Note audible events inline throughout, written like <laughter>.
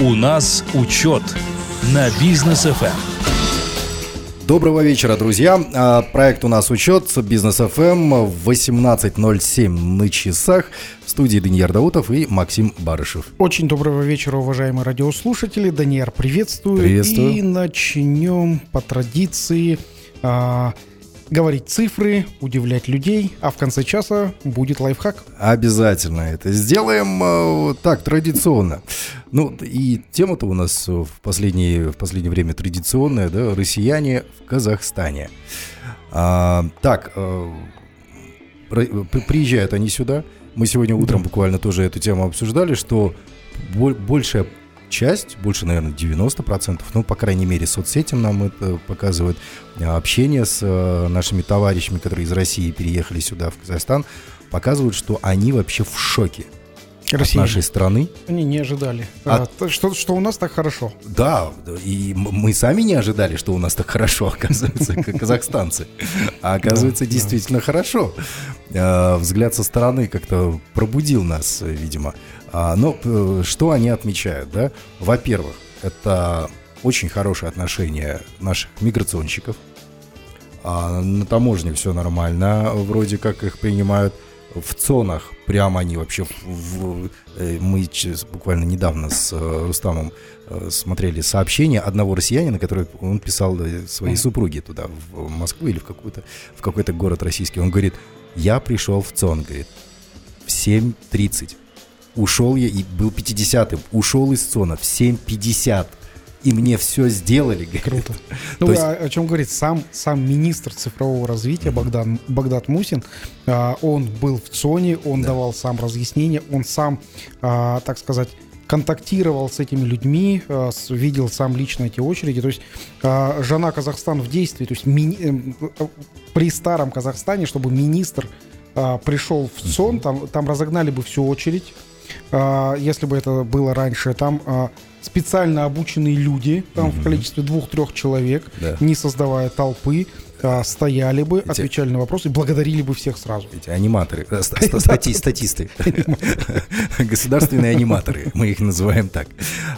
У нас учет на бизнес ФМ. Доброго вечера, друзья. А, проект у нас учет Бизнес ФМ в 18.07 на часах. В студии Даниил Даутов и Максим Барышев. Очень доброго вечера, уважаемые радиослушатели. Даниил, приветствую. Приветствую. И начнем по традиции а, говорить цифры, удивлять людей, а в конце часа будет лайфхак. Обязательно это сделаем э, так, традиционно. Ну, и тема-то у нас в последнее, в последнее время традиционная, да, россияне в Казахстане. А, так, э, приезжают они сюда. Мы сегодня утром буквально тоже эту тему обсуждали, что большая часть, больше, наверное, 90%, ну, по крайней мере, соцсетям нам это показывает, а, общение с э, нашими товарищами, которые из России переехали сюда, в Казахстан, показывают, что они вообще в шоке. Россия. от нашей страны. Они не ожидали, от... а, что, что у нас так хорошо. Да, и мы сами не ожидали, что у нас так хорошо, <laughs> оказывается, как казахстанцы. А оказывается, действительно хорошо. А, взгляд со стороны как-то пробудил нас, видимо. А, но э, что они отмечают, да? Во-первых, это очень хорошее отношение наших миграционщиков. А на таможне все нормально, вроде как их принимают. В ЦОНах прямо они вообще... В, в, э, мы буквально недавно с э, Рустамом смотрели сообщение одного россиянина, который он писал своей супруге туда, в Москву или в, какой-то, в какой-то город российский. Он говорит, я пришел в ЦОН, говорит, в 7.30 Ушел я и был 50-м. Ушел из ЦОНа в 7.50 и мне все сделали. Круто. <laughs> Ну, есть... о, о чем говорит сам, сам министр цифрового развития. Богдан, Богдат Мусин. А, он был в ЦОНе, он да. давал сам разъяснения, он сам, а, так сказать, контактировал с этими людьми, а, видел сам лично эти очереди. То есть а, жена Казахстан в действии, то есть ми, э, при старом Казахстане, чтобы министр а, пришел в ЦОН, там, там разогнали бы всю очередь, а, если бы это было раньше, там а, специально обученные люди, там угу. в количестве двух-трех человек, да. не создавая толпы, а, стояли бы, эти, отвечали на вопросы и благодарили бы всех сразу. Эти аниматоры, э, <laughs> стати, статисты, <laughs> государственные аниматоры, мы их называем так.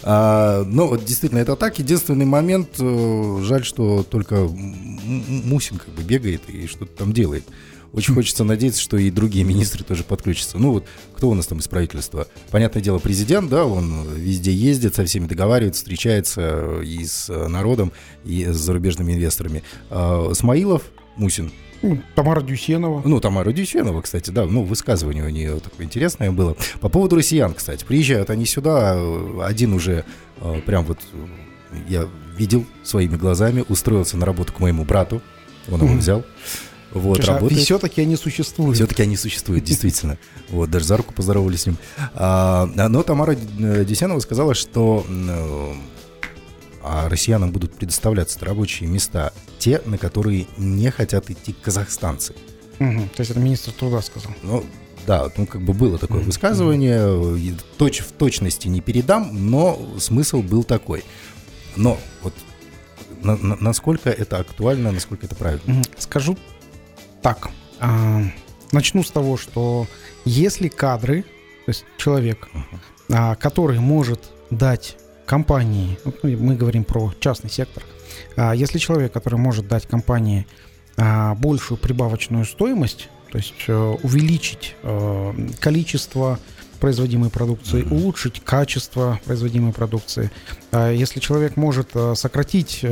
Но вот действительно это так. Единственный момент, э, жаль, что только Мусин как бы бегает и что-то там делает. Очень хочется надеяться, что и другие министры тоже подключатся. Ну вот, кто у нас там из правительства? Понятное дело, президент, да, он везде ездит, со всеми договаривается, встречается и с народом, и с зарубежными инвесторами. А, Смаилов, Мусин, ну, Тамара Дюсенова. Ну, Тамара Дюсенова, кстати, да. Ну, высказывание у нее такое интересное было. По поводу россиян, кстати. Приезжают они сюда. Один уже прям вот я видел своими глазами, устроился на работу к моему брату. Он его взял. Вот, Слушай, работает. А все-таки они существуют. Все-таки они существуют, действительно. Вот, даже за руку поздоровались с ним. А, но Тамара Десянова сказала, что а россиянам будут предоставляться рабочие места, те, на которые не хотят идти казахстанцы. Угу, то есть это министр труда сказал. Ну, да, ну как бы было такое mm высказывание, точ, в точности не передам, но смысл был такой. Но вот на, на, насколько это актуально, насколько это правильно? Скажу так, а, начну с того, что если кадры, то есть человек, а, который может дать компании, мы говорим про частный сектор, а, если человек, который может дать компании а, большую прибавочную стоимость, то есть а, увеличить а, количество производимой продукции, mm-hmm. улучшить качество производимой продукции. А, если человек может сократить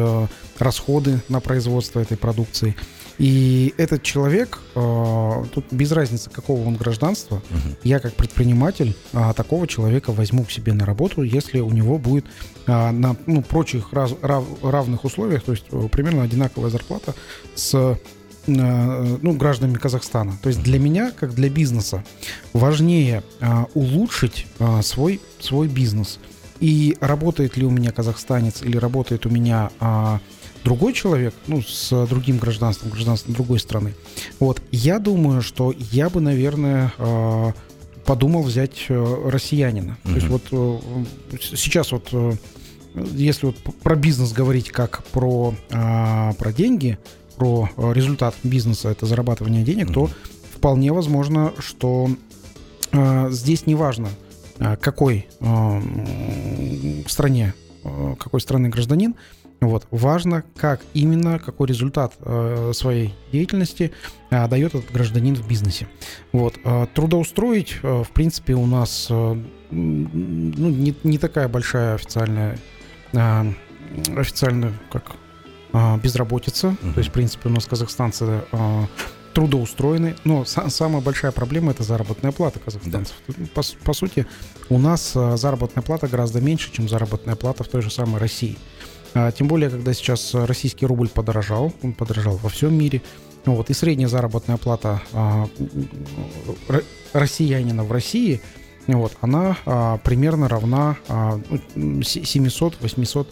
расходы на производство этой продукции, и этот человек, э, тут без разницы, какого он гражданства, угу. я как предприниматель э, такого человека возьму к себе на работу, если у него будет э, на ну, прочих раз, рав, равных условиях, то есть э, примерно одинаковая зарплата с э, ну, гражданами Казахстана. То есть для меня, как для бизнеса, важнее а, улучшить а, свой, свой бизнес. И работает ли у меня казахстанец или работает у меня а, другой человек, ну, с другим гражданством, гражданством другой страны, вот, я думаю, что я бы, наверное, а, подумал взять э, россиянина. Mm-hmm. То есть вот э, сейчас вот, э, если вот про бизнес говорить как про, а, про деньги, про результат бизнеса, это зарабатывание денег, mm-hmm. то вполне возможно, что здесь не важно, а, какой стране, какой страны гражданин, вот, важно, как именно, какой результат э, своей деятельности э, дает этот гражданин в бизнесе. Вот, э, трудоустроить, э, в принципе, у нас э, ну, не, не такая большая официальная, э, официальная, как э, безработица. Мгм. То есть, в принципе, у нас казахстанцы э, трудоустроены. Но са- самая большая проблема это заработная плата казахстанцев. По, с- по сути, у нас э, заработная плата гораздо меньше, чем заработная плата в той же самой России. А, Тем более, когда сейчас российский рубль подорожал, он подорожал во всем мире. Вот, и средняя заработная плата а, россиянина в России, вот, она а, примерно равна а, ну, с- 700-800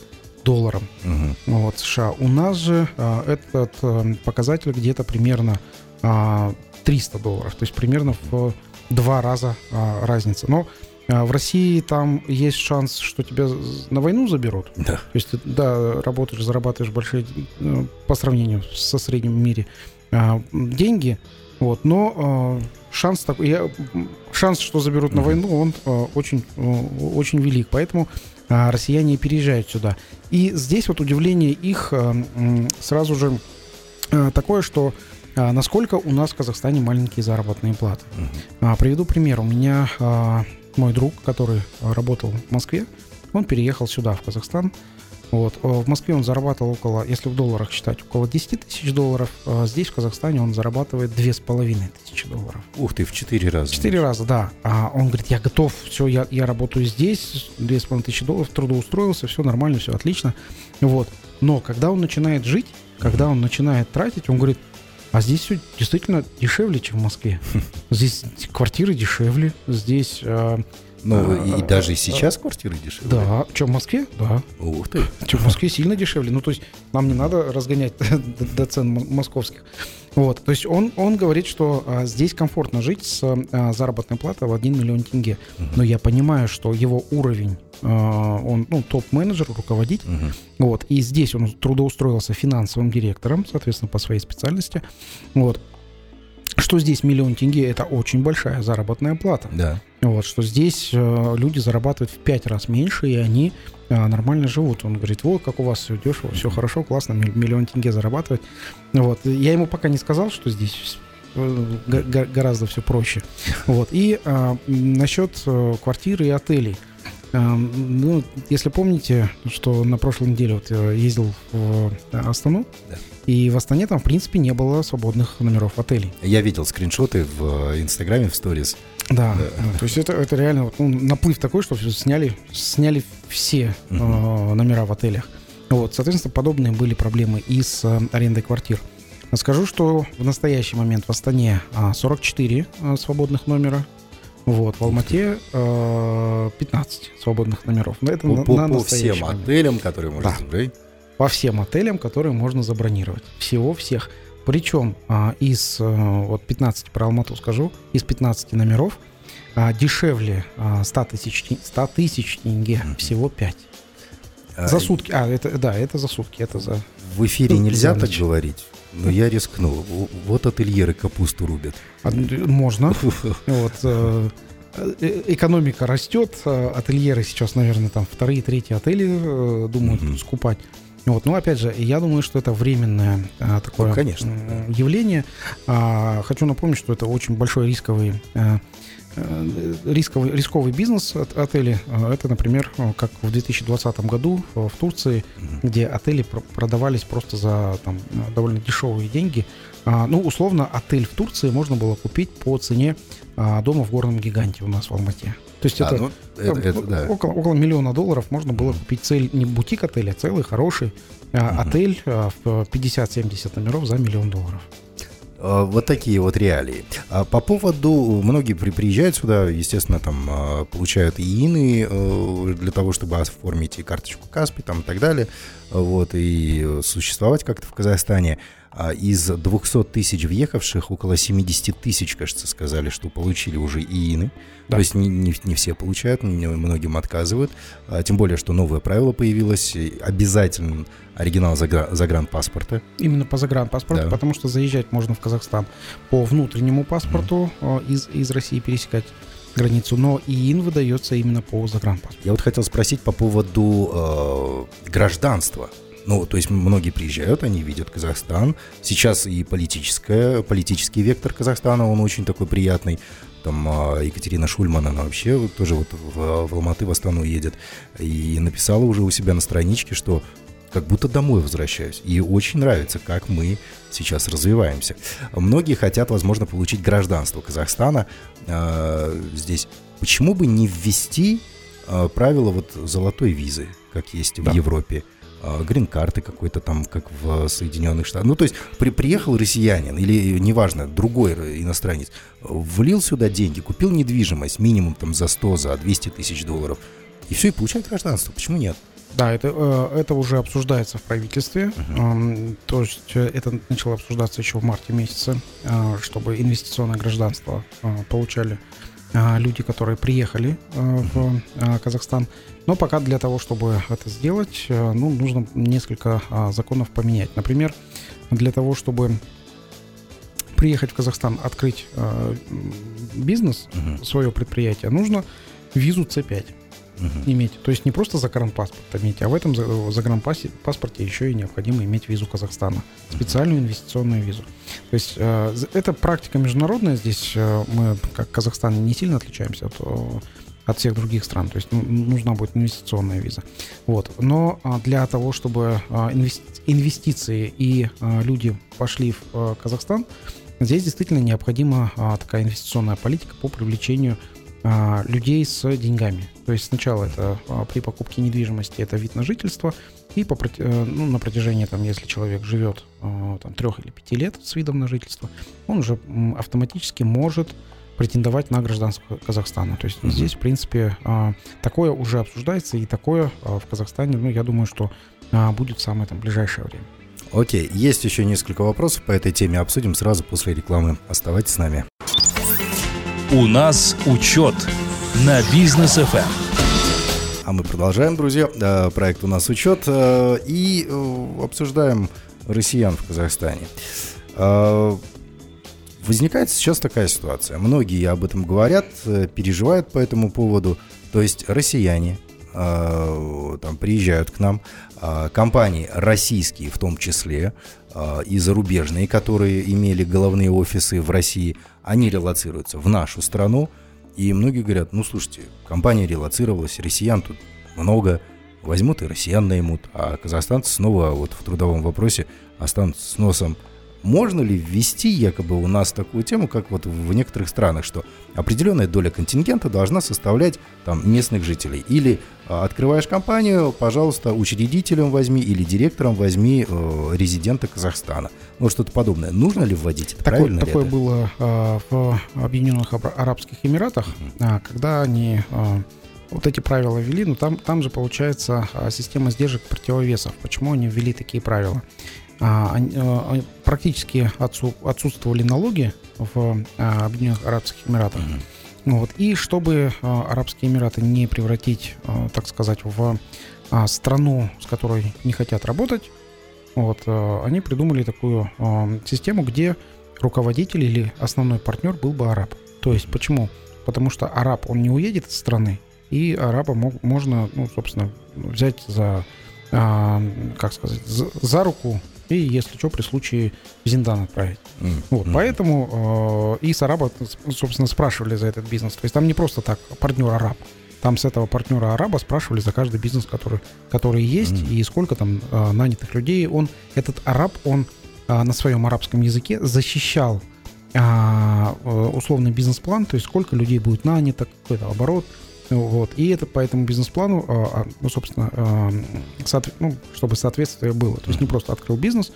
долларам Мгм. вот, США. У нас же этот э, показатель где-то примерно а, 300 долларов, то есть примерно в два раза разница. Но в России там есть шанс, что тебя на войну заберут. Да. То есть ты, да, работаешь, зарабатываешь большие э, по сравнению со средним в мире а, деньги, вот, но а, шанс такой, я, шанс, что заберут на войну, он а, очень, а, очень велик, поэтому а, россияне переезжают сюда. И здесь вот удивление их а, сразу же а, такое, что а, насколько у нас в Казахстане маленькие заработные платы. А, Приведу пример. У меня а, мой друг, который а, работал в Москве, он переехал сюда, в Казахстан. Вот. А, В Москве он зарабатывал около, если в долларах считать, около 10 тысяч долларов. А Здесь, в Казахстане, он зарабатывает 2,5 тысячи долларов. Ух ты, в четыре раза. Четыре раза, да. А он говорит, я готов, все, я, я работаю здесь, 2,5 тысячи долларов, трудоустроился, все нормально, все отлично. Вот. Но когда он начинает жить, когда он начинает тратить, он говорит, а здесь все действительно дешевле, чем в Москве. Здесь квартиры дешевле, здесь... Ну, и А, даже сейчас квартиры дешевле. да, что в Москве? Да. Ух ты. Что в Москве сильно дешевле. Ну, то есть нам не надо разгонять <laughs> до, цен московских. Вот, то есть он, он говорит, что а, здесь комфортно жить с а, заработной платой в 1 миллион тенге. Но я понимаю, что его уровень, а, он ну, топ-менеджер, руководитель, Мгм. вот, и здесь он трудоустроился финансовым директором, соответственно, по своей специальности. Вот. Что здесь миллион тенге – это очень большая заработная плата. Да. Вот, что здесь э, люди зарабатывают в пять раз меньше, и они э, нормально живут. Он говорит, вот как у вас все дешево, все хорошо, классно, миллион тенге зарабатывать. Вот. Я ему пока не сказал, что здесь э, гораздо все проще. Вот. И э, насчет э, квартиры и отелей. Э, ну, если помните, что на прошлой неделе вот я ездил в э, Астану, Да. и в Астане там, в принципе, не было свободных номеров отелей. Я видел скриншоты в э, Инстаграме, в сторис. Да, Да. да, то есть это, это реально ну, наплыв такой, что сняли, сняли все э, номера в отелях. Вот, соответственно, подобные были проблемы и с э, арендой квартир. Скажу, что в настоящий момент в Астане а, 44 а, свободных номера. Вот, в Алмате э, 15 свободных номеров. Но это По, на- по- на по всем момент. отелям, которые можно Да. забрать. По всем отелям, которые можно забронировать. Всего всех. Причем а, из э, вот 15, про Алмату скажу, из 15 номеров а, дешевле а, 100 тысяч, тен- 100 тысяч тенге, Мгм. всего 5. А, За сутки. А, это, да, это за сутки, это за... В эфире нельзя так говорить, но я рискнул. Вот ательеры капусту рубят. а, Можно. <laughs> Вот, э, э, экономика растет, э, ательеры сейчас, наверное, там вторые, третьи отели э, думают Мгм. скупать. Вот, но опять же, я думаю, что это временное а, такое Ну, конечно, явление. А, хочу напомнить, что это очень большой рисковый рисковый, рисковый бизнес от отели. А, Это, например, э, как в 2020 году э, в Турции, где отели пр- продавались просто за там, э, довольно дешевые деньги. А, Ну, условно, отель в Турции можно было купить по цене а, дома в горном гиганте у нас в Алмате. То есть А, это, ну, это, это да. около, около миллиона долларов можно было купить цель, не бутик отель, а целый хороший Мгм. отель в 50-70 номеров за миллион долларов. А, Вот такие вот реалии. А По поводу, многие при- приезжают сюда, естественно, там а, получают ИИНы э, для того, чтобы оформить и карточку Каспи там и так далее, вот, и существовать как-то в Казахстане. А Из 200 тысяч въехавших, около 70 тысяч, кажется, сказали, что получили уже ИИНы. Да. То есть не, не- не все получают, многим отказывают. А, Тем более, что новое правило появилось, обязательно оригинал загра- загранпаспорта. Именно по загранпаспорту, Да. потому что заезжать можно в Казахстан по внутреннему паспорту э, из, из России пересекать. границу, но ИИН выдается именно по загранпаспорту. Я вот хотел спросить по поводу э, гражданства. Ну, то есть многие приезжают, они видят Казахстан. Сейчас и политическое, политический вектор Казахстана, он очень такой приятный. Там а, Екатерина Шульман, она вообще тоже вот в, в Алматы, в Астану едет. И написала уже у себя на страничке, что как будто домой возвращаюсь. И очень нравится, как мы сейчас развиваемся. Многие хотят, возможно, получить гражданство Казахстана э, здесь. Почему бы не ввести э, правила вот золотой визы, как есть да. в Европе? Грин-карты какой-то там, как в Соединенных Штатах. Ну, то есть при, приехал россиянин или, неважно, другой иностранец, влил сюда деньги, купил недвижимость минимум там за 100, за 200 тысяч долларов, и все, и получает гражданство. Почему нет? Да, это, э, это уже обсуждается в правительстве. Uh-huh. То есть э, это начало обсуждаться еще в марте месяце, э, чтобы инвестиционное гражданство получали люди, которые приехали в Казахстан. Но пока для того, чтобы это сделать, ну, нужно несколько законов поменять. Например, для того, чтобы приехать в Казахстан, открыть бизнес, свое предприятие, нужно визу С5 угу. иметь. То есть не просто загранпаспорт иметь, а в этом загранпаспорте еще и необходимо иметь визу Казахстана, специальную инвестиционную визу. То есть э, это практика международная. Здесь э, мы, как Казахстан, не сильно отличаемся от от всех других стран. То есть ну, нужна будет инвестиционная виза. Вот. Но а, для того, чтобы а, инвестиции и а, люди пошли в Казахстан, здесь действительно необходима такая инвестиционная политика по привлечению а, людей с деньгами. То есть сначала это а, при покупке недвижимости это вид на жительство, и по, э, ну, на протяжении, там, если человек живет а, там, трех или пяти лет с видом на жительство, он уже автоматически может претендовать на гражданство Казахстана. То есть mm-hmm. здесь, в принципе, такое уже обсуждается, и такое в Казахстане, ну, я думаю, что будет в самое там, ближайшее время. Окей, есть еще несколько вопросов по этой теме, обсудим сразу после рекламы. Оставайтесь с нами. У нас учет на бизнес FM. А мы продолжаем, друзья. Проект у нас учет э, и э, обсуждаем россиян в Казахстане. Э, возникает сейчас такая ситуация. Многие об этом говорят, переживают по этому поводу. То есть россияне там приезжают к нам, компании российские в том числе, и зарубежные, которые имели головные офисы в России – они релацируются в нашу страну, и многие говорят, ну, слушайте, компания релацировалась, россиян тут много, возьмут и россиян наймут, а казахстанцы снова вот в трудовом вопросе останутся с носом можно ли ввести якобы у нас такую тему, как вот в некоторых странах, что определенная доля контингента должна составлять там местных жителей? Или а, открываешь компанию, пожалуйста, учредителем возьми или директором возьми э, резидента Казахстана. Ну, что-то подобное. Нужно ли вводить это? Такое, Правильно такое это? было э, в Объединенных Арабских Эмиратах, uh-huh. когда они... Вот эти правила ввели, но там, там же получается система сдержек противовесов. Почему они ввели такие правила? А, а, практически отсутствовали налоги в а, Объединенных Арабских Эмиратах. Mm-hmm. Вот. И чтобы Арабские Эмираты не превратить, так сказать, в страну, с которой не хотят работать, вот, они придумали такую систему, где руководитель или основной партнер был бы араб. То есть почему? Потому что араб, он не уедет из страны, и араба мог, можно, ну, собственно, взять за, как сказать, за, за руку и, если что, при случае в Зиндан отправить. Mm. Вот. Поэтому э, и с араба, собственно, спрашивали за этот бизнес. То есть там не просто так партнер араб. Там с этого партнера араба спрашивали за каждый бизнес, который, который есть, mm. и сколько там э, нанятых людей. Он, этот араб, он э, на своем арабском языке защищал э, условный бизнес-план, то есть сколько людей будет нанято, какой-то оборот, вот. И это по этому бизнес-плану, а, а, ну, собственно, а, ну, чтобы соответствие было. То есть не просто открыл бизнес,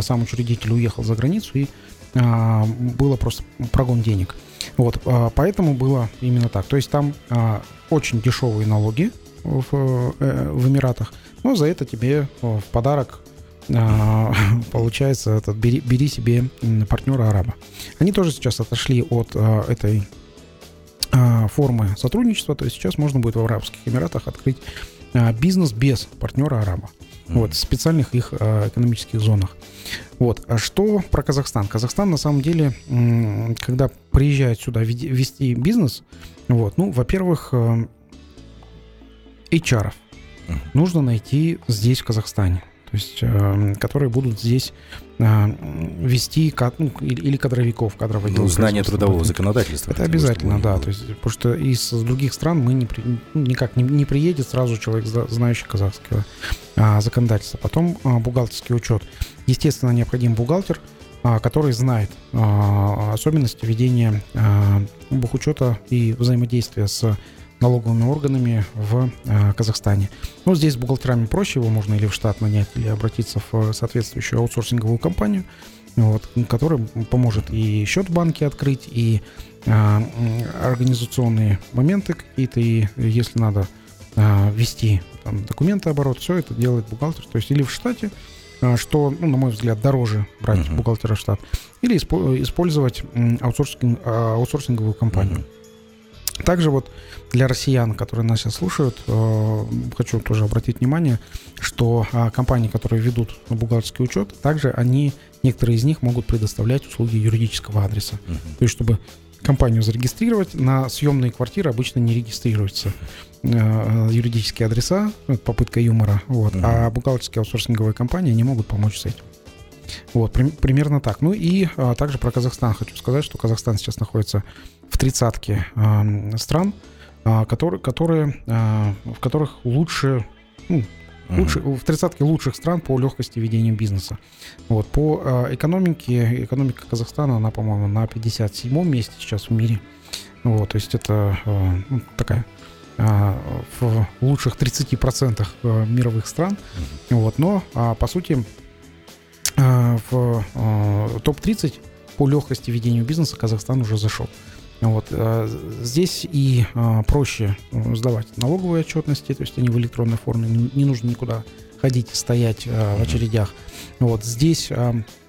сам учредитель уехал за границу и было просто прогон денег. Вот, поэтому было именно так. То есть там очень дешевые налоги в, э, в Эмиратах, но за это тебе в подарок <laughs> получается этот бери, бери себе партнера араба. Они тоже сейчас отошли от этой формы сотрудничества, то есть сейчас можно будет в Арабских Эмиратах открыть а, бизнес без партнера араба. вот, в специальных их э, экономических зонах. Вот. А что про Казахстан? Казахстан, на самом деле, когда приезжает сюда вести бизнес, вот, ну, во-первых, э, HR Мгм. нужно найти здесь, в Казахстане. То есть, э, которые будут здесь э, вести кад- ну, или, или кадровиков, кадровое Ну, знание трудового законодательства. Это обязательно, да. То есть, потому что из других стран мы не при- ну, никак не, не приедет сразу человек, зна- знающий казахское а, законодательство. Потом а, бухгалтерский учет. Естественно, необходим бухгалтер, который знает особенности ведения бухучета и взаимодействия с налоговыми органами в а, Казахстане. Ну, здесь с бухгалтерами проще, его можно или в штат нанять, или обратиться в соответствующую аутсорсинговую компанию, вот, которая поможет и счет в банке открыть, и а, м, организационные моменты какие-то, и если надо а, ввести там, документы оборот, все это делает бухгалтер. То есть или в штате, что, ну, на мой взгляд, дороже брать Мгм. бухгалтера в штат, или испо- использовать аутсорсинг- аутсорсинговую компанию. Мгм. Также вот для россиян, которые нас сейчас слушают, э, хочу тоже обратить внимание, что а, компании, которые ведут бухгалтерский учет, также они, некоторые из них могут предоставлять услуги юридического адреса. То есть, чтобы компанию зарегистрировать, на съемные квартиры обычно не регистрируются э, юридические адреса, ну, это попытка юмора, вот, а бухгалтерские аутсорсинговые компании не могут помочь с этим. Вот, прим- примерно так. Ну и а, также про Казахстан хочу сказать, что Казахстан сейчас находится в тридцатке ам, стран, а, которые, которые, а, в которых лучше, ну, лучше, в тридцатке лучших стран по легкости ведения бизнеса. Вот, по а, экономике, экономика Казахстана, она, по-моему, на 57-м месте сейчас в мире. Вот, то есть это а, ну, такая в лучших 30% а, мировых стран. Вот, но, а, по сути, в а, топ-30 по легкости ведения бизнеса Казахстан уже зашел. Вот, а, здесь и а, проще э, сдавать налоговые отчетности, то есть они в электронной форме, не, нужно никуда ходить, стоять а, в очередях. Вот, здесь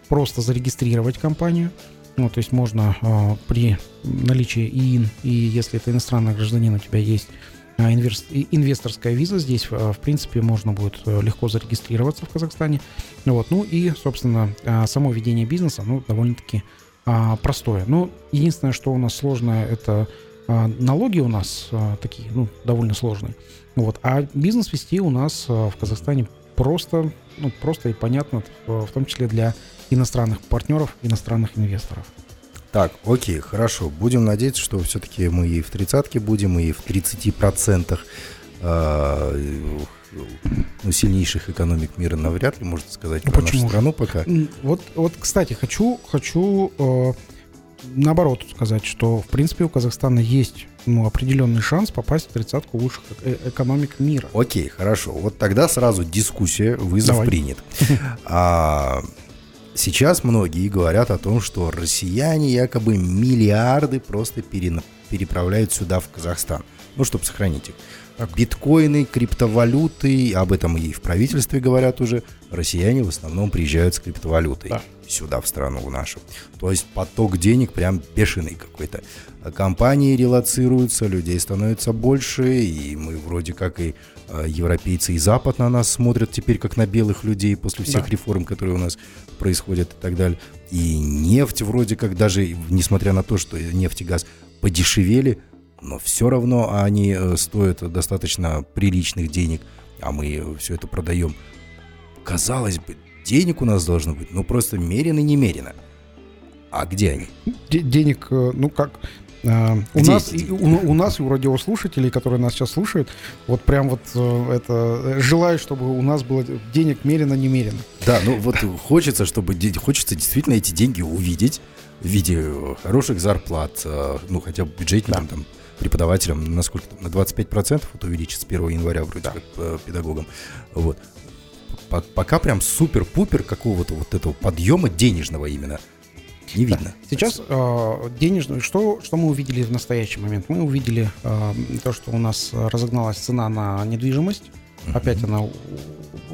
просто зарегистрировать компанию, ну, то есть можно а, при наличии ИИН, и если это иностранный гражданин, у тебя есть а, инверс- инвесторская виза, здесь, а, в принципе, можно будет э, легко зарегистрироваться в Казахстане. Вот, ну и, собственно, само ведение бизнеса, ну, довольно-таки а, простое. Ну, единственное, что у нас сложное, это а, налоги у нас а, такие, ну, довольно сложные. Вот, а бизнес вести у нас в Казахстане просто, ну, просто и понятно, в том числе для иностранных партнеров, иностранных инвесторов. Так, окей, хорошо. Будем надеяться, что все-таки мы и в тридцатке будем, и в 30% э, ну, сильнейших экономик мира навряд ли, можно сказать, Ну, про нашу же? страну пока. Вот, вот, кстати, хочу, хочу э, наоборот сказать, что в принципе у Казахстана есть ну, определенный шанс попасть в тридцатку лучших э- экономик мира. Окей, хорошо. Вот тогда сразу дискуссия, вызов Давай. принят. <laughs> А, сейчас многие говорят о том, что россияне якобы миллиарды просто переправляют сюда, в Казахстан. Ну, чтобы сохранить их. Биткоины, криптовалюты, об этом и в правительстве говорят уже. Россияне в основном приезжают с криптовалютой Да. сюда, в страну нашу. То есть поток денег прям бешеный какой-то. Компании релацируются, людей становится больше, и мы вроде как и э, европейцы и Запад на нас смотрят теперь как на белых людей после всех Да. реформ, которые у нас происходят и так далее. И нефть вроде как даже, несмотря на то, что нефть и газ подешевели, но все равно они э, стоят достаточно приличных денег, а мы все это продаем. Казалось бы, денег у нас должно быть, ну просто мерено немерено. А где они? Де- денег, э, ну как, э, у, нас, и у, у нас и у радиослушателей, которые нас сейчас слушают, вот прям вот это желаю, чтобы у нас было денег мерено-немерено. Да, ну вот хочется, чтобы хочется действительно эти деньги увидеть в виде хороших зарплат, ну хотя бы бюджетникам там преподавателям, насколько на 25% вот увеличить с 1 января вроде как э, педагогам. Вот. По- Пока прям супер-пупер какого-то вот этого подъема денежного именно не видно. Сейчас э, денежную, что, что мы увидели в настоящий момент? Мы увидели э, то, что у нас разогналась цена на недвижимость. Опять она у-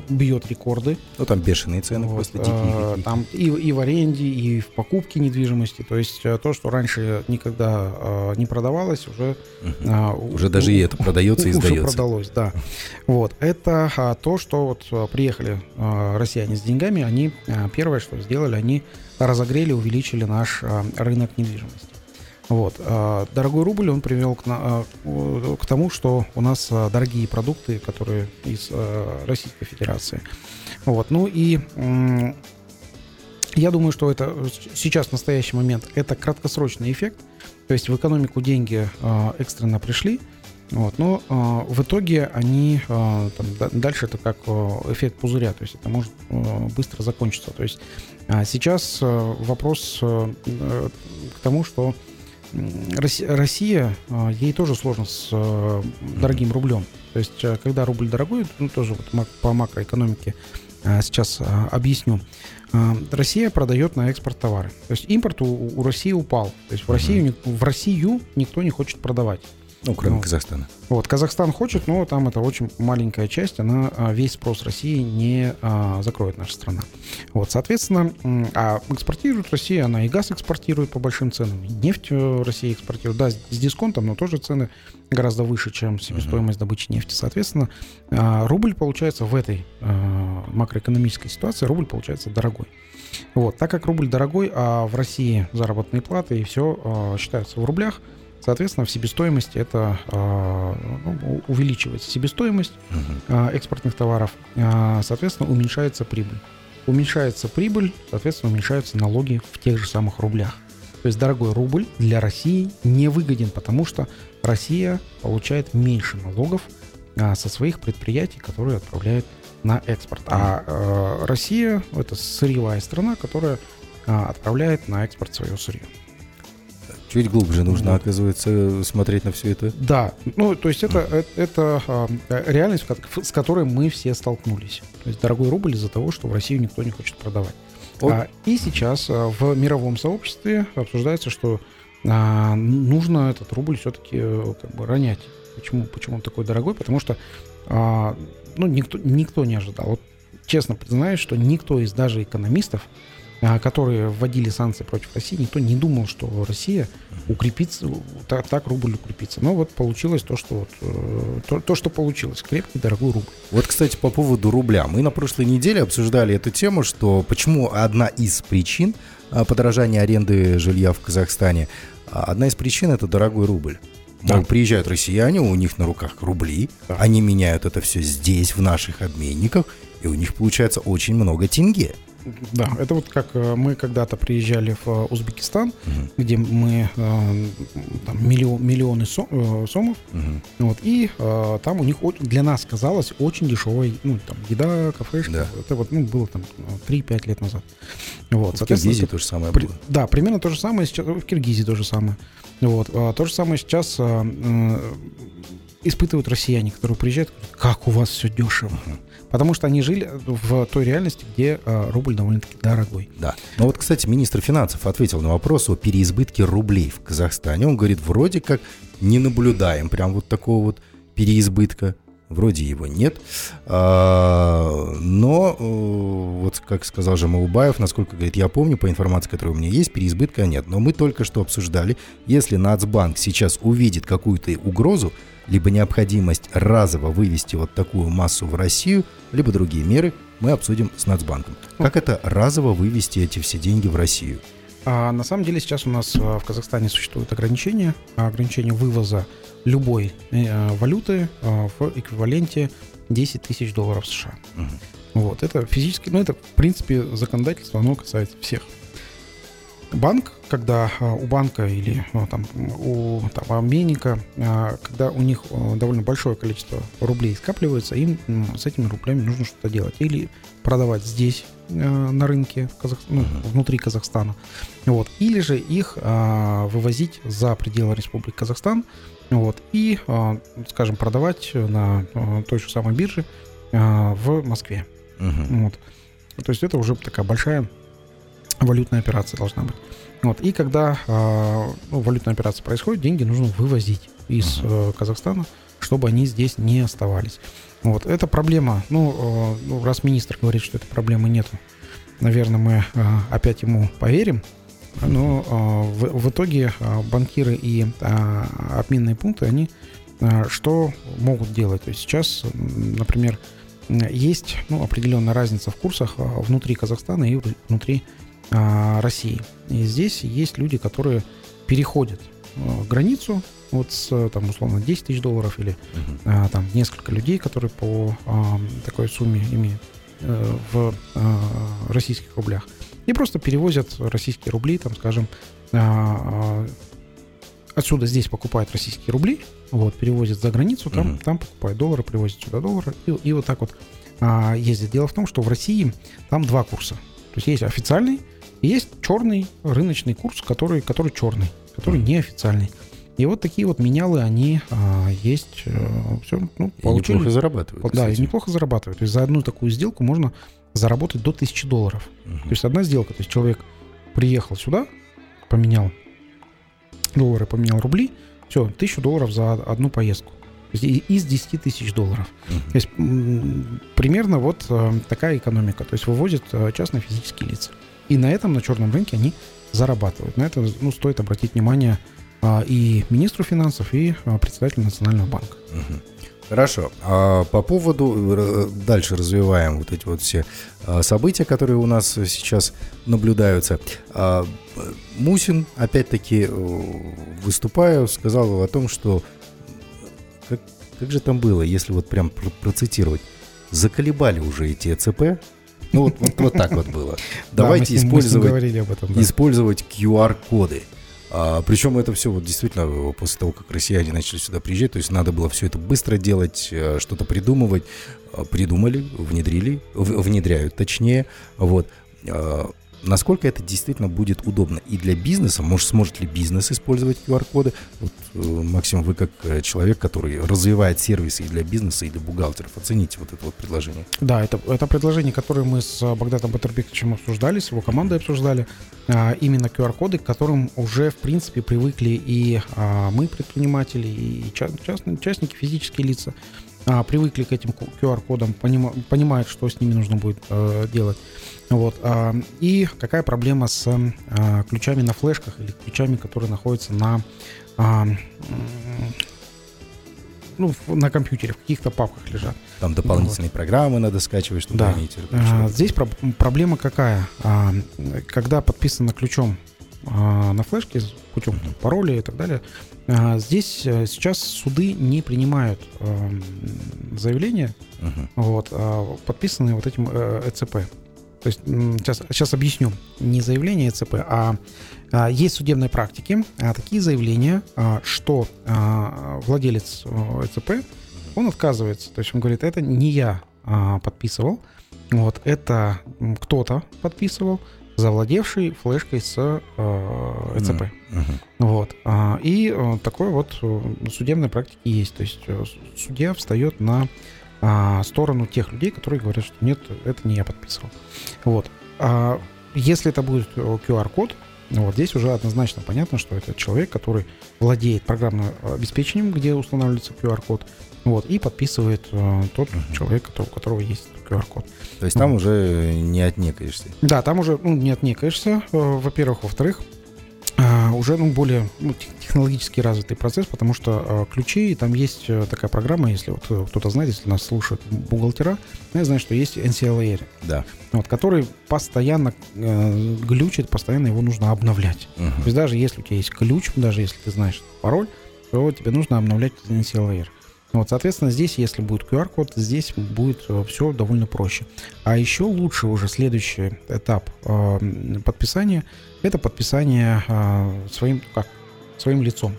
бьет рекорды. Ну, там бешеные цены Вот, просто э, дикие. Там и, и в аренде, и в покупке недвижимости. То есть э, то, что раньше никогда э, не продавалось, уже... Мгм. а, Уже даже и это продается и <laughs> уже сдается. продалось, да. Вот. Это а, то, что вот а, приехали а, россияне с деньгами, они а, первое, что сделали, они разогрели, увеличили наш а, рынок недвижимости. Вот. а, Дорогой рубль, он привел к, а, к тому, что у нас а, дорогие продукты, которые из Российской Федерации. Вот. Ну и я думаю, что это сейчас, в настоящий момент, это краткосрочный эффект. То есть в экономику деньги экстренно пришли, вот, но а, в итоге они а, там, да- дальше это как эффект пузыря, то есть это может а, быстро закончиться. То есть а, сейчас а, вопрос э, к тому, что Росси- Россия, а, ей тоже сложно с а, дорогим рублем. То есть а, когда рубль дорогой, ну тоже вот по макроэкономике а, сейчас объясню. Россия продает на экспорт товары. То есть импорт у, у России упал. То есть в Россию, в Россию никто не хочет продавать. Ну, кроме Ну, Казахстана. Вот, Казахстан хочет, но там это очень маленькая часть, она а, весь спрос России не а, закроет наша страна. Вот, соответственно, а экспортирует Россия, она и газ экспортирует по большим ценам, и нефть э, Россия экспортирует, да, с дисконтом, но тоже цены гораздо выше, чем себестоимость добычи нефти. Соответственно, а, рубль получается в этой а, макроэкономической ситуации, рубль получается дорогой. Вот, так как рубль дорогой, а в России заработные платы и все считаются в рублях, Соответственно, в себестоимости это а, ну, увеличивается себестоимость а, экспортных товаров, а, соответственно, уменьшается прибыль. Уменьшается прибыль, соответственно, уменьшаются налоги в тех же самых рублях. То есть дорогой рубль для России не выгоден, потому что Россия получает меньше налогов со своих предприятий, которые отправляет на экспорт. А Россия это сырьевая страна, которая отправляет на экспорт свое сырье. Чуть глубже нужно, Вот. оказывается, смотреть на все это. Да, ну то есть это, это, это, а, реальность, с которой мы все столкнулись. То есть дорогой рубль из-за того, что в Россию никто не хочет продавать. Вот. А, и сейчас а, в мировом сообществе обсуждается, что а, нужно этот рубль все-таки как бы ронять. Почему, почему он такой дорогой? Потому что а, ну, никто, никто не ожидал. Вот честно признаюсь, что никто из даже экономистов, которые вводили санкции против России, никто не думал, что Россия укрепится, так, так рубль укрепится. Но вот получилось то, что вот, э, то, то, что получилось. Крепкий, дорогой рубль. Вот, кстати, по поводу рубля. Мы на прошлой неделе обсуждали эту тему, что почему одна из причин а, подорожания аренды жилья в Казахстане, а, одна из причин это дорогой рубль. Да. приезжают россияне, у них на руках рубли, Да. они меняют это все здесь, в наших обменниках, и у них получается очень много тенге. Да, это вот как э, мы когда-то приезжали в э, Узбекистан, Мгм. где мы э, там, миллион- миллионы со- сомов, Мгм. вот, и там у них для нас казалось очень дешевая, ну, там, еда, кафешка, Да. это вот, ну, было там э, 3-5 лет назад. Вот, В Киргизии то же самое При- было. Да, примерно то же самое сейчас в Киргизии то же самое. Вот. А, То же самое сейчас испытывают россияне, которые приезжают, говорят, как у вас все дешево. Потому что они жили в той реальности, где а, рубль довольно-таки дорогой. Да. Но вот, кстати, министр финансов ответил на вопрос о переизбытке рублей в Казахстане. Он говорит, вроде как не наблюдаем прям вот такого вот переизбытка. Вроде его нет. А, но, э, вот как сказал же Маубаев, насколько, говорит, я помню, по информации, которая у меня есть, переизбытка нет. Но мы только что обсуждали, если Нацбанк сейчас увидит какую-то угрозу, либо необходимость разово вывести вот такую массу в Россию, либо другие меры, мы обсудим с Нацбанком. Как это разово вывести эти все деньги в Россию? А на самом деле сейчас у нас а, в Казахстане существуют ограничения, ограничения вывоза любой э, валюты а, в эквиваленте 10 тысяч долларов США. Мгм. Вот, это физически, ну, это, в принципе, законодательство, оно касается всех. Банк, когда у банка или а, там, у там, обменника, когда у них довольно большое количество рублей скапливается, им с этими рублями нужно что-то делать. Или продавать здесь, на рынке, Казах- ну, внутри Казахстана. Вот. Или же их а, вывозить за пределы Республики Казахстан вот, и, а, скажем, продавать на а, той же самой бирже а, в Москве. Мгм. Вот. То есть это уже такая большая валютная операция должна быть. Вот. И когда а, ну, валютная операция происходит, деньги нужно вывозить из э, Казахстана чтобы они здесь не оставались. Вот, это проблема, ну, ну, раз министр говорит, что этой проблемы нету, наверное, мы опять ему поверим, но в, в итоге банкиры и обменные пункты, они что могут делать? То есть сейчас, например, есть ну, определенная разница в курсах внутри Казахстана и внутри России. И здесь есть люди, которые переходят границу вот с, там, условно, 10 тысяч долларов или uh-huh. а, там несколько людей, которые по а, такой сумме имеют а, в а, российских рублях. И просто перевозят российские рубли, там, скажем, а, а, отсюда здесь покупают российские рубли, вот, перевозят за границу, там, uh-huh. там покупают доллары, привозят сюда доллары, и, и вот так вот а, ездят. Дело в том, что в России там два курса. То есть есть официальный, есть черный рыночный курс, который, который черный, который неофициальный. И вот такие вот менялы, они а, есть. А, все, ну, и получили. неплохо зарабатывают. Да, кстати. и неплохо зарабатывают. То есть за одну такую сделку можно заработать до 1000 долларов. Угу. То есть одна сделка, то есть человек приехал сюда, поменял доллары, поменял рубли, все, 1000 долларов за одну поездку. Из 10 тысяч долларов. Uh-huh. То есть примерно вот э, такая экономика. То есть вывозят э, частные физические лица. И на этом, на черном рынке они зарабатывают. На это ну, стоит обратить внимание и министру финансов, и а, председателю Национального банка. Хорошо. А по поводу э, дальше развиваем вот эти вот все а, события, которые у нас сейчас наблюдаются. Мусин, опять-таки, э, выступая, сказал о том, что как, как же там было, если вот прям процитировать, заколебали уже эти ЭЦП, ну вот, вот, вот так вот было. <laughs> Давайте использовать, использовать QR-коды. А, причем это все вот действительно после того, как россияне начали сюда приезжать, то есть надо было все это быстро делать, э, что-то придумывать. А, придумали, внедрили, внедряют точнее. Вот. Насколько это действительно будет удобно и для бизнеса, может, сможет ли бизнес использовать QR-коды? Вот, э, Максим, вы как э, человек, который развивает сервисы и для бизнеса, и для бухгалтеров, оцените вот это вот предложение. Да, это, это предложение, которое мы с Богданом Батербековичем обсуждали, с его командой обсуждали, а, именно QR-коды, к которым уже, в принципе, привыкли и а, мы, предприниматели, и частные, частники, физические лица, а, привыкли к этим QR-кодам, понимают, что с ними нужно будет э, делать. Вот. А, и какая проблема с а, ключами на флешках или ключами, которые находятся на а, ну, на компьютере, в каких-то папках лежат. Там дополнительные вот. программы надо скачивать, чтобы да. иметь. А, здесь про- проблема какая? А, когда подписано ключом а, на флешке, путем uh-huh. пароля и так далее, а, здесь а, сейчас суды не принимают а, заявления, uh-huh. вот, а, подписанные вот этим ЭЦП. То есть сейчас, сейчас объясню. Не заявление ЦП, а, а есть судебные практики, а, такие заявления, а, что а, владелец ЭЦП, он отказывается. То есть он говорит, это не я а, подписывал, вот это кто-то подписывал, завладевший флешкой с э, ЭЦП. Uh-huh. Вот. А, и а, такой вот судебной практики есть. То есть судья встает на а, сторону тех людей, которые говорят, что нет, это не я подписывал. Вот. А если это будет QR-код, вот здесь уже однозначно понятно, что это человек, который владеет программным обеспечением, где устанавливается QR-код, вот, и подписывает э, тот uh-huh. человек, у которого есть QR-код. То есть там вот. уже не отнекаешься? Да, там уже ну, не отнекаешься, э, во-первых. Во-вторых, а, уже ну, более ну, технологически развитый процесс, потому что э, ключи, там есть э, такая программа, если вот э, кто-то знает, если нас слушают бухгалтера, я знаю, что есть NCLR, да. вот, который постоянно э, глючит, постоянно его нужно обновлять. Угу. То есть даже если у тебя есть ключ, даже если ты знаешь пароль, то тебе нужно обновлять NCLR. Вот, соответственно, здесь, если будет QR-код, здесь будет все довольно проще. А еще лучше уже следующий этап э, подписания – это подписание э, своим, как, своим лицом.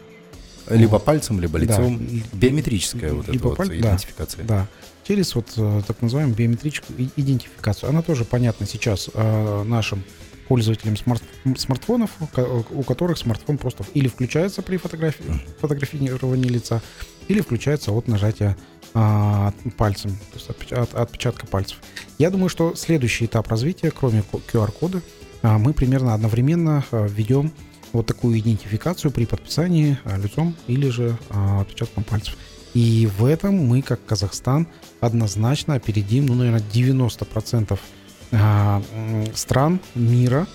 Либо вот. пальцем, либо лицом. Да. Биометрическая вот либо эта паль... вот идентификация. Да, да. Через вот э, так называемую биометрическую идентификацию. Она тоже понятна сейчас э, нашим пользователям смарт смартфонов, у которых смартфон просто или включается при фотографии, фотографировании лица, или включается от нажатия а, пальцем, то есть от, от отпечатка пальцев. Я думаю, что следующий этап развития, кроме QR-кода, а мы примерно одновременно а, введем вот такую идентификацию при подписании лицом или же отпечатком пальцев. И в этом мы, как Казахстан, однозначно опередим, ну, наверное, 90% а, стран мира,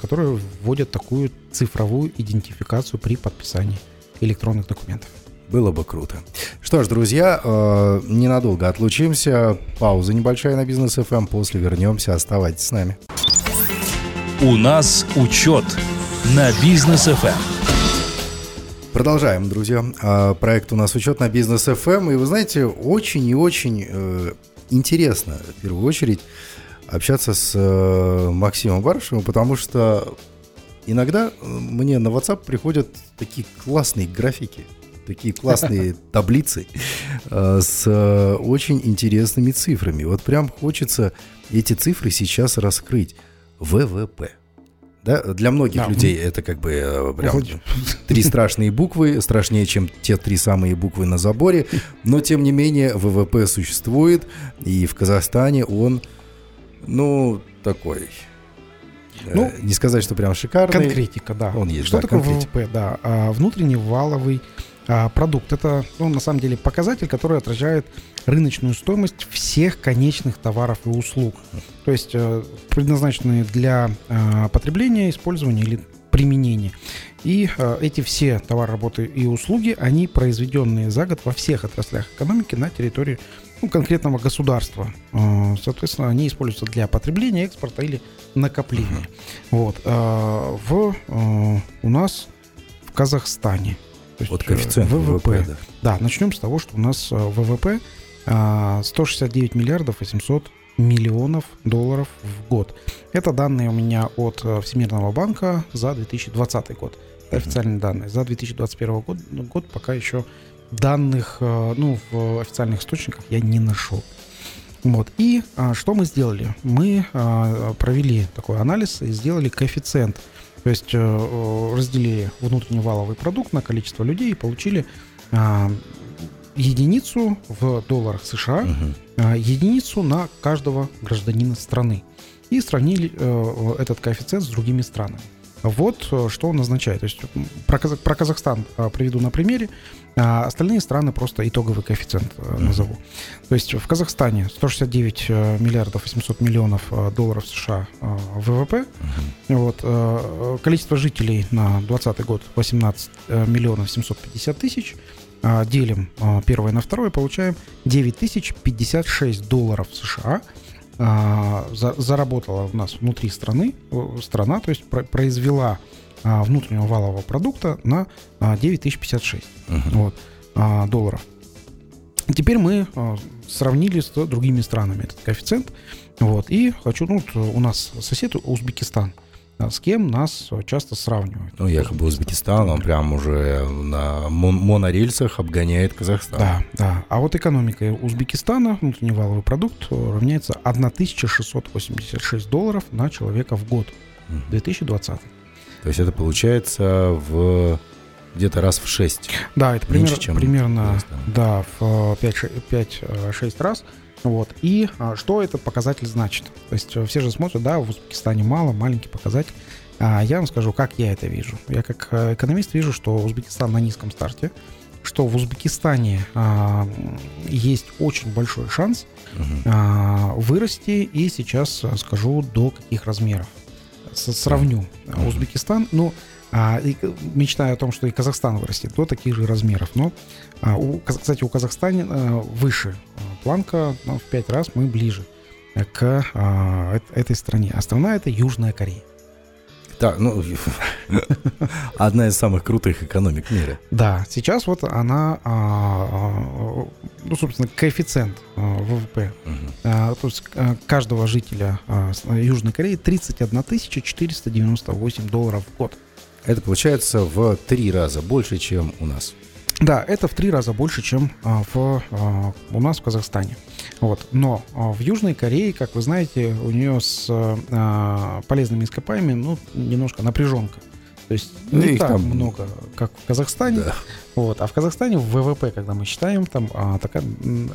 которые вводят такую цифровую идентификацию при подписании электронных документов. Было бы круто. Что ж, друзья, э, ненадолго отлучимся. Пауза небольшая на бизнес FM. После вернемся. Оставайтесь с нами. У нас учет на бизнес FM. Продолжаем, друзья. А, проект у нас учет на бизнес FM. И вы знаете, очень и очень э, интересно, в первую очередь, общаться с э, Максимом Барышевым, потому что иногда мне на WhatsApp приходят такие классные графики такие классные <laughs> таблицы э, с э, очень интересными цифрами. Вот прям хочется эти цифры сейчас раскрыть. ВВП. Да, для многих да. людей это как бы э, прям <laughs> три страшные буквы, страшнее, чем те три самые буквы на заборе. Но тем не менее ВВП существует, и в Казахстане он, ну, такой. Ну, не сказать, что прям шикарный. Конкретика, да. Он есть. Что да, такое конкретика. ВВП? Да, а, внутренний валовый продукт. Это, ну, на самом деле, показатель, который отражает рыночную стоимость всех конечных товаров и услуг. То есть э, предназначенные для э, потребления, использования или применения. И э, эти все товары, работы и услуги, они произведенные за год во всех отраслях экономики на территории ну, конкретного государства. Э, соответственно, они используются для потребления, экспорта или накопления. Вот. Э, в, э, у нас в Казахстане есть вот коэффициент ВВП. ВВП да. да, начнем с того, что у нас э, ВВП 169 а, миллиардов 800 миллионов долларов в год. Это данные у меня от э, Всемирного банка за 2020 год. Это официальные данные. За 2021 год, год пока еще данных э, ну, в официальных источниках я не нашел. Вот. И а, что мы сделали? Мы а, провели такой анализ и сделали коэффициент то есть э, разделили внутренний валовый продукт на количество людей и получили а, единицу в долларах США, угу. единицу на каждого гражданина страны. И сравнили э, этот коэффициент с другими странами. Вот э, что он означает. То есть про, про Казахстан э, приведу на примере, а остальные страны просто итоговый коэффициент uh-huh. назову. То есть в Казахстане 169 миллиардов 800 миллионов долларов США ВВП. Вот, количество жителей на 2020 год 18 миллионов 750 тысяч. Делим первое на второе, получаем 9056 долларов США – а, за, заработала у нас внутри страны, страна, то есть про, произвела а, внутреннего валового продукта на а, 9056 uh-huh. вот, а, долларов. Теперь мы а, сравнили с другими странами этот коэффициент. Вот, и хочу, ну, у нас сосед Узбекистан. А с кем нас часто сравнивают. Ну, якобы Узбекистан, он прям уже на монорельсах обгоняет Казахстан. Да, да. А вот экономика Узбекистана, внутренний валовый продукт, равняется 1686 долларов на человека в год. 2020. То есть это получается в где-то раз в 6. Да, это пример, чем примерно да, в 5-6 раз. Вот. И а, что этот показатель значит? То есть э, все же смотрят, да, в Узбекистане мало, маленький показатель. А я вам скажу, как я это вижу. Я как э, экономист вижу, что Узбекистан на низком старте, что в Узбекистане а, есть очень большой шанс угу. а, вырасти, и сейчас э, скажу, до каких размеров. Сравню. Узбекистан, ну, а, и мечтаю о том, что и Казахстан вырастет до таких же размеров. Но, а, у, кстати, у Казахстана а, выше планка, но в пять раз мы ближе к а, этой стране. Основная это Южная Корея. Да, ну, <laughs> одна из самых крутых экономик мира. Да, сейчас вот она, а, а, ну, собственно, коэффициент а, ВВП. То есть каждого жителя Южной Кореи 31 498 долларов в год. Это получается в три раза больше, чем у нас. Да, это в три раза больше, чем а, в, а, у нас в Казахстане. Вот. Но а, в Южной Корее, как вы знаете, у нее с полезными ископаемыми ну, немножко напряженка. То есть ну, не так там много, как в Казахстане. Да. Вот. А в Казахстане в ВВП, когда мы считаем, там а, такая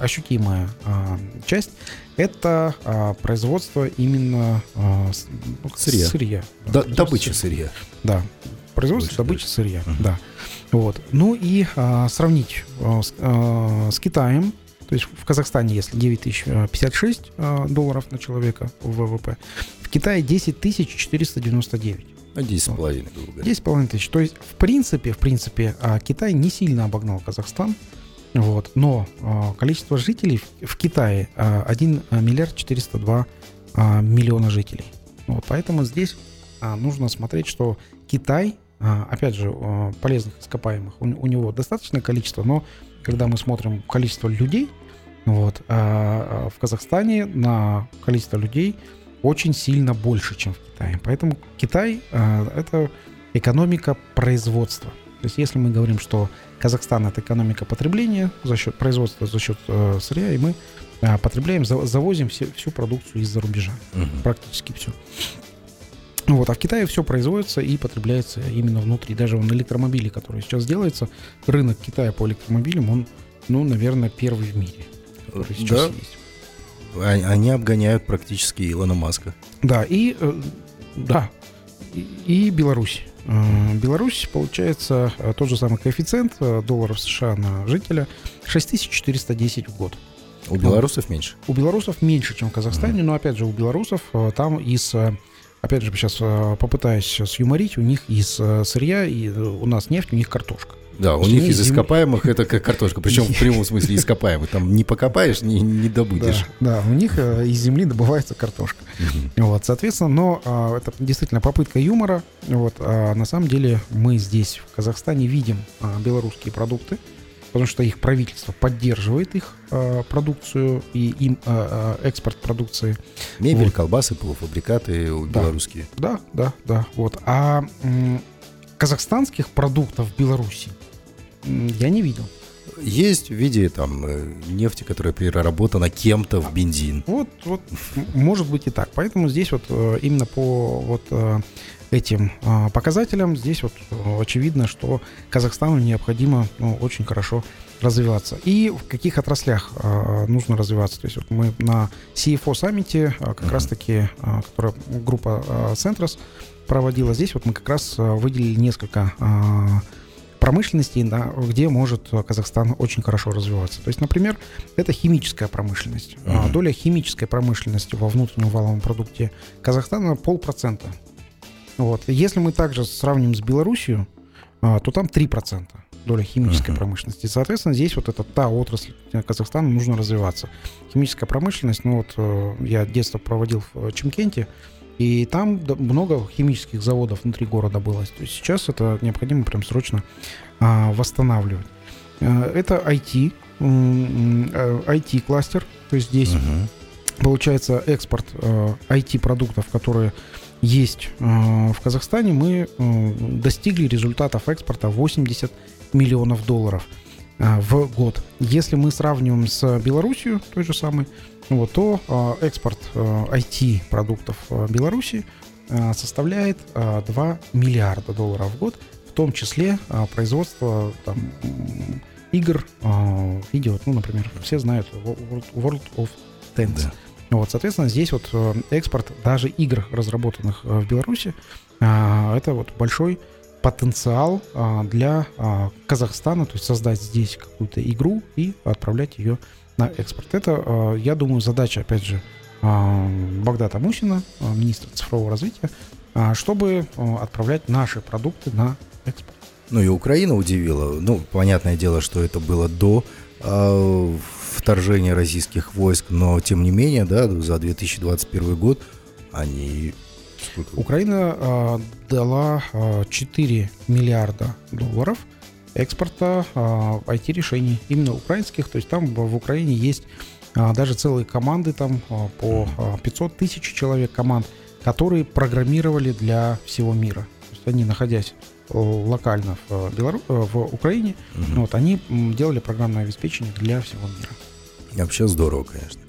ощутимая а, часть это а, производство именно а, ну, сырья. сырья да, добыча сырья. Да. Производство, добыча сырья, да. Вот. Ну и а, сравнить а, с, а, с Китаем, то есть в Казахстане, если 9056 а, долларов на человека в ВВП, в Китае 10 499. Ну, 10,5, грубо говоря. 10,5 тысяч. То есть, в принципе, в принципе, а, Китай не сильно обогнал Казахстан. Вот. Но а, количество жителей в, Китае а, 1 миллиард 402 а, миллиона жителей. Вот. Поэтому здесь а, нужно смотреть, что Китай, а, опять же, а, полезных ископаемых у, у него достаточное количество, но когда мы смотрим количество людей, вот, а, а в Казахстане на количество людей очень сильно больше, чем в Китае. Поэтому Китай а, это экономика производства. То есть если мы говорим, что Казахстан это экономика потребления за счет производства, за счет э, сырья, и мы э, потребляем, за, завозим все, всю продукцию из-за рубежа, Мгм. практически все. Вот, а в Китае все производится и потребляется именно внутри. Даже он электромобили, которые сейчас делается, рынок Китая по электромобилям, он, ну, наверное, первый в мире, который сейчас Да, есть. они обгоняют практически Илона Маска. Да, и э, да, и, Беларусь. Э, Беларусь, получается, э, тот же самый коэффициент долларов США на жителя 6410 в год. У белорусов меньше. У белорусов меньше, чем в Казахстане, но опять же у белорусов там из, опять же сейчас э, попытаюсь сюморить, у них из э, сырья и э, у нас нефть, у них картошка. Да, у них из ископаемых это как картошка, причем в прямом смысле ископаемых. Там не покопаешь, не, не Да, добудешь. да, у них из земли добывается картошка. Вот, соответственно, но это действительно попытка юмора. Вот, а на самом деле мы здесь, в Казахстане, видим белорусские продукты, потому что их правительство поддерживает их а, продукцию и им а, экспорт продукции. Мебель, Вот. колбасы, полуфабрикаты Да. белорусские. Да, да, да. Вот. А м, казахстанских продуктов в Беларуси м, я не видел. Есть в виде там э, нефти, которая переработана кем-то в бензин. Вот, вот, может быть и так. Поэтому здесь вот э, именно по вот э, этим э, показателям здесь вот э, очевидно, что Казахстану необходимо ну, очень хорошо развиваться. И в каких отраслях э, нужно развиваться? То есть вот мы на CFO саммите, э, как Мгм. раз-таки, э, которая группа э, Centros проводила, здесь вот мы как раз э, выделили несколько э, промышленностей, да, где может Казахстан очень хорошо развиваться. То есть, например, это химическая промышленность. А, Мгм. Доля химической промышленности во внутреннем валовом продукте Казахстана полпроцента. Вот. Если мы также сравним с Белоруссией, а, то там 3% доля химической Мгм. промышленности. Соответственно, здесь вот это та отрасль где Казахстану нужно развиваться. Химическая промышленность, ну вот э, я детство проводил в э, Чимкенте, и там много химических заводов внутри города было. То есть сейчас это необходимо прям срочно а, восстанавливать. Э, Это IT, IT-кластер, то есть здесь Мгм. получается экспорт э, IT-продуктов, которые есть э, в Казахстане, мы э, достигли результатов экспорта 80 миллионов долларов э, в год. Если мы сравниваем с Белоруссией, той же самой, вот, то экспорт IT-продуктов Беларуси составляет э, 2 миллиарда долларов в год, в том числе производство там, игр, в виде, вот, ну, например, все знают World of Tanks. Да. Вот, соответственно, здесь вот э, экспорт даже игр, разработанных э, в Беларуси, а, это вот большой потенциал а, для а, Казахстана, то есть создать здесь какую-то игру и отправлять ее на экспорт. Это, а, я думаю, задача, опять же, Богдата Мусина, министра цифрового развития, чтобы отправлять наши продукты на экспорт. Ну и Украина удивила. Ну, понятное дело, что это было до э, вторжения российских войск, но тем не менее, да, за 2021 год они? Украина а, дала а, 4 миллиарда долларов экспорта а, IT-решений, именно украинских. То есть там в Украине есть а, даже целые команды там а, по а, 500 тысяч человек команд, которые программировали для всего мира. То есть они, находясь э, локально в, Белору... э, в Украине, Мгм. вот, они делали программное обеспечение для всего мира. Вообще здорово, конечно.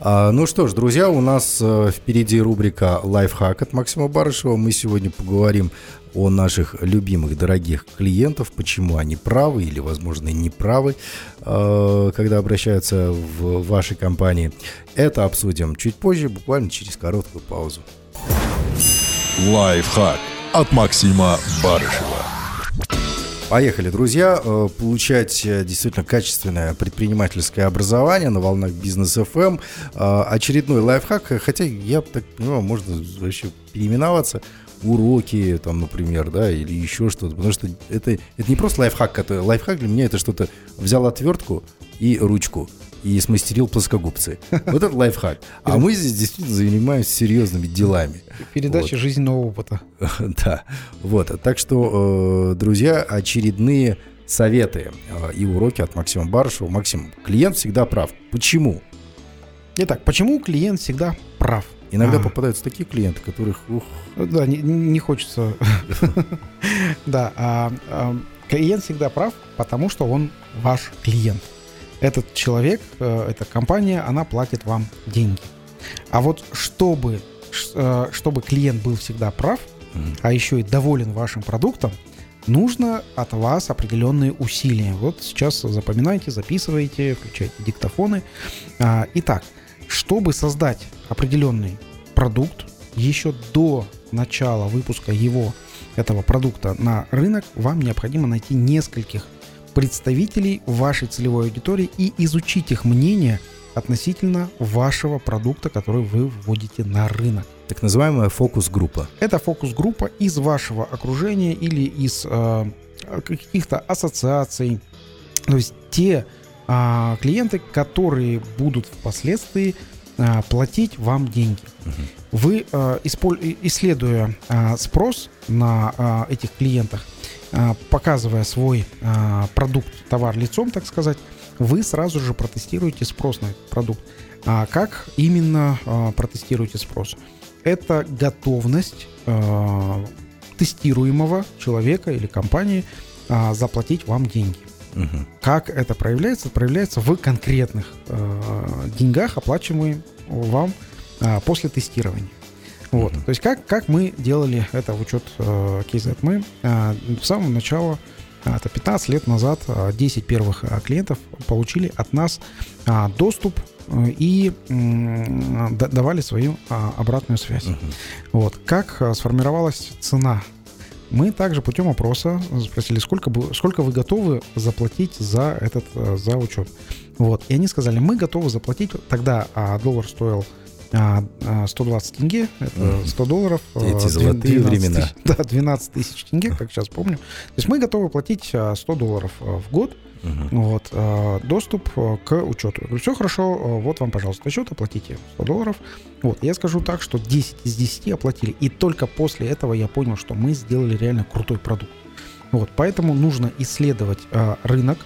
А, ну что ж, друзья, у нас э, впереди рубрика «Лайфхак» от Максима Барышева. Мы сегодня поговорим о наших любимых, дорогих клиентов, почему они правы или, возможно, не правы, э, когда обращаются в вашей компании. Это обсудим чуть позже, буквально через короткую паузу. Лайфхак. от Максима Барышева. Поехали, друзья, э, получать э, действительно качественное предпринимательское образование на волнах бизнес FM. Э, очередной лайфхак, хотя я так понимаю, можно вообще переименоваться уроки, там, например, да, или еще что-то. Потому что это, это не просто лайфхак, это лайфхак для меня это что-то взял отвертку и ручку и смастерил плоскогубцы. Вот это лайфхак. А мы здесь действительно занимаемся серьезными делами. Передача вот. жизненного опыта. <laughs> Да. Вот. Так что, э, друзья, очередные советы э, и уроки от Максима Барышева. Максим, клиент всегда прав. Почему? Итак, почему клиент всегда прав? Иногда а. попадаются такие клиенты, которых... Ух. Да, не, не хочется. <laughs> Да, а, а, клиент всегда прав, потому что он ваш клиент этот человек, э, эта компания, она платит вам деньги. А вот чтобы, чтобы клиент был всегда прав, а еще и доволен вашим продуктом, нужно от вас определенные усилия. Вот сейчас запоминайте, записывайте, включайте диктофоны. А, итак, чтобы создать определенный продукт, еще до начала выпуска его, этого продукта на рынок, вам необходимо найти нескольких представителей вашей целевой аудитории и изучить их мнение относительно вашего продукта, который вы вводите на рынок. Так называемая фокус-группа. Это фокус-группа из вашего окружения или из э, каких-то ассоциаций. То есть те э, клиенты, которые будут впоследствии э, платить вам деньги. Угу. Вы, э, исследуя э, спрос на э, этих клиентах, показывая свой продукт, товар лицом, так сказать, вы сразу же протестируете спрос на этот продукт. А как именно протестируете спрос? Это готовность тестируемого человека или компании заплатить вам деньги. Угу. Как это проявляется? Проявляется в конкретных деньгах, оплачиваемых вам после тестирования. Вот. То есть как, как мы делали это в учет э, KZ? Мы э, с самого начала, э, это 15 лет назад, 10 э, первых э, клиентов получили от нас э, доступ э, и э, давали свою э, обратную связь. Uh-huh. Вот. Как э, сформировалась цена? Мы также путем опроса спросили, сколько, бы, сколько вы готовы заплатить за этот за учет. Вот. И они сказали, мы готовы заплатить. Тогда а, доллар стоил 120 а, тенге, это 100 долларов. Эти золотые времена. Тысяч, <laughs> да, 12 тысяч тенге, как сейчас помню. То есть мы готовы платить 100 а, долларов а, в год. Угу. Вот, доступ к учету. Я говорю, все хорошо, вот вам, пожалуйста, счет, оплатите 100 долларов. Вот, я скажу так, что 10 из 10 оплатили, и только после этого я понял, что мы сделали реально крутой продукт. Вот, поэтому нужно исследовать рынок,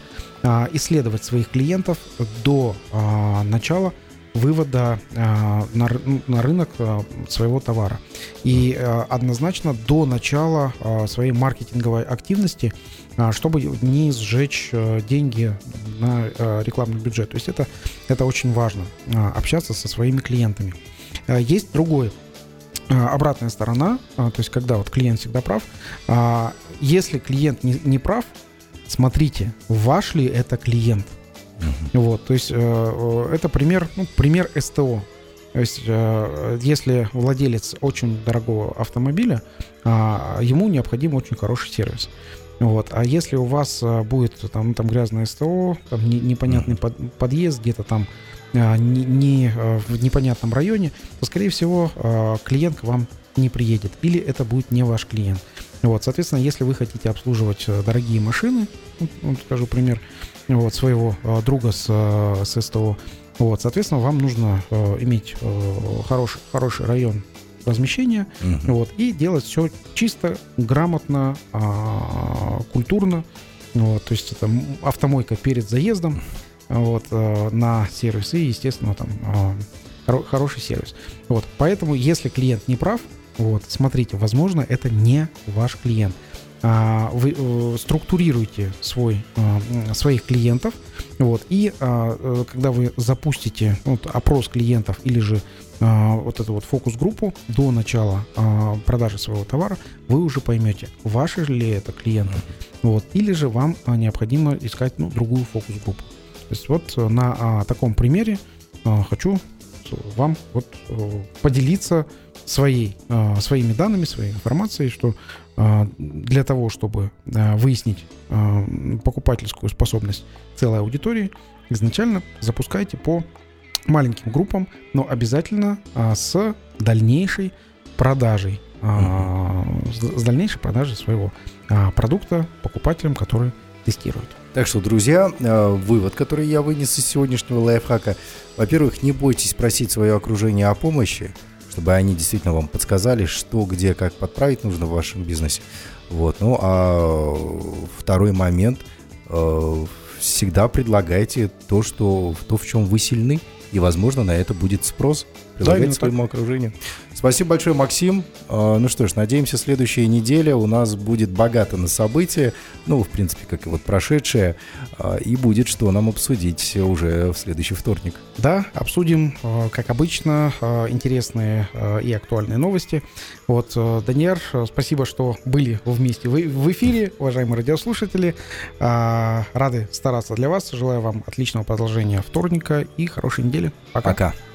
исследовать своих клиентов до начала вывода э, на, на рынок э, своего товара. И э, однозначно до начала своей маркетинговой активности, чтобы не сжечь деньги на рекламный бюджет. То есть это, это очень важно, общаться со своими клиентами. Есть другой обратная сторона, то есть когда вот клиент всегда прав, если клиент не, не прав, смотрите, ваш ли это клиент. Uh-huh. Вот, то есть э, э, это пример, ну, пример СТО. То есть, э, если владелец очень дорогого автомобиля, э, ему необходим очень хороший сервис. Вот. А если у вас будет там, там грязное СТО, там не, непонятный под, подъезд где-то там не, не в непонятном районе, то, скорее всего, клиент к вам не приедет. Или это будет не ваш клиент. Вот, соответственно, если вы хотите обслуживать дорогие машины, ну, скажу пример, вот, своего э, друга с, э, с СТО, вот, соответственно, вам нужно э, иметь э, хороший, хороший район размещения, uh-huh. вот, и делать все чисто, грамотно, э, культурно, вот, то есть это автомойка перед заездом, вот, э, на сервис и, естественно, там э, хороший сервис. Вот, поэтому, если клиент не прав, вот, смотрите, возможно, это не ваш клиент. А, вы э, структурируете свой, а, своих клиентов, вот, и а, э, когда вы запустите вот, опрос клиентов или же вот эту вот фокус-группу до начала продажи своего товара, вы уже поймете, ваши ли это клиенты, вот, или же вам необходимо искать ну, другую фокус-группу. То есть вот на таком примере хочу вам вот поделиться своей, а, своими данными, своей информацией, что а, для того, чтобы выяснить покупательскую способность целой аудитории, изначально запускайте по маленьким группам, но обязательно с дальнейшей продажей, с, дальнейшей продажей своего продукта покупателям, которые тестируют. Так что, друзья, э, вывод, который я вынес из сегодняшнего лайфхака, во-первых, не бойтесь просить свое окружение о помощи, чтобы они действительно вам подсказали, что, где, как подправить нужно в вашем бизнесе. Вот. Ну, а второй момент, э, всегда предлагайте то, что, то, в чем вы сильны, и, возможно, на это будет спрос. Предлагайте именно своему окружению. Спасибо большое, Максим. Э, Ну что ж, надеемся, следующая неделя у нас будет богата на события, ну, в принципе, как и вот прошедшая, и будет что нам обсудить уже в следующий вторник. Да, обсудим, э, как обычно, э, интересные и актуальные новости. Вот, Даниэр, спасибо, что были вместе в эфире, уважаемые радиослушатели. А, Рады стараться для вас. Желаю вам отличного продолжения вторника и хорошей недели. Пока. Пока.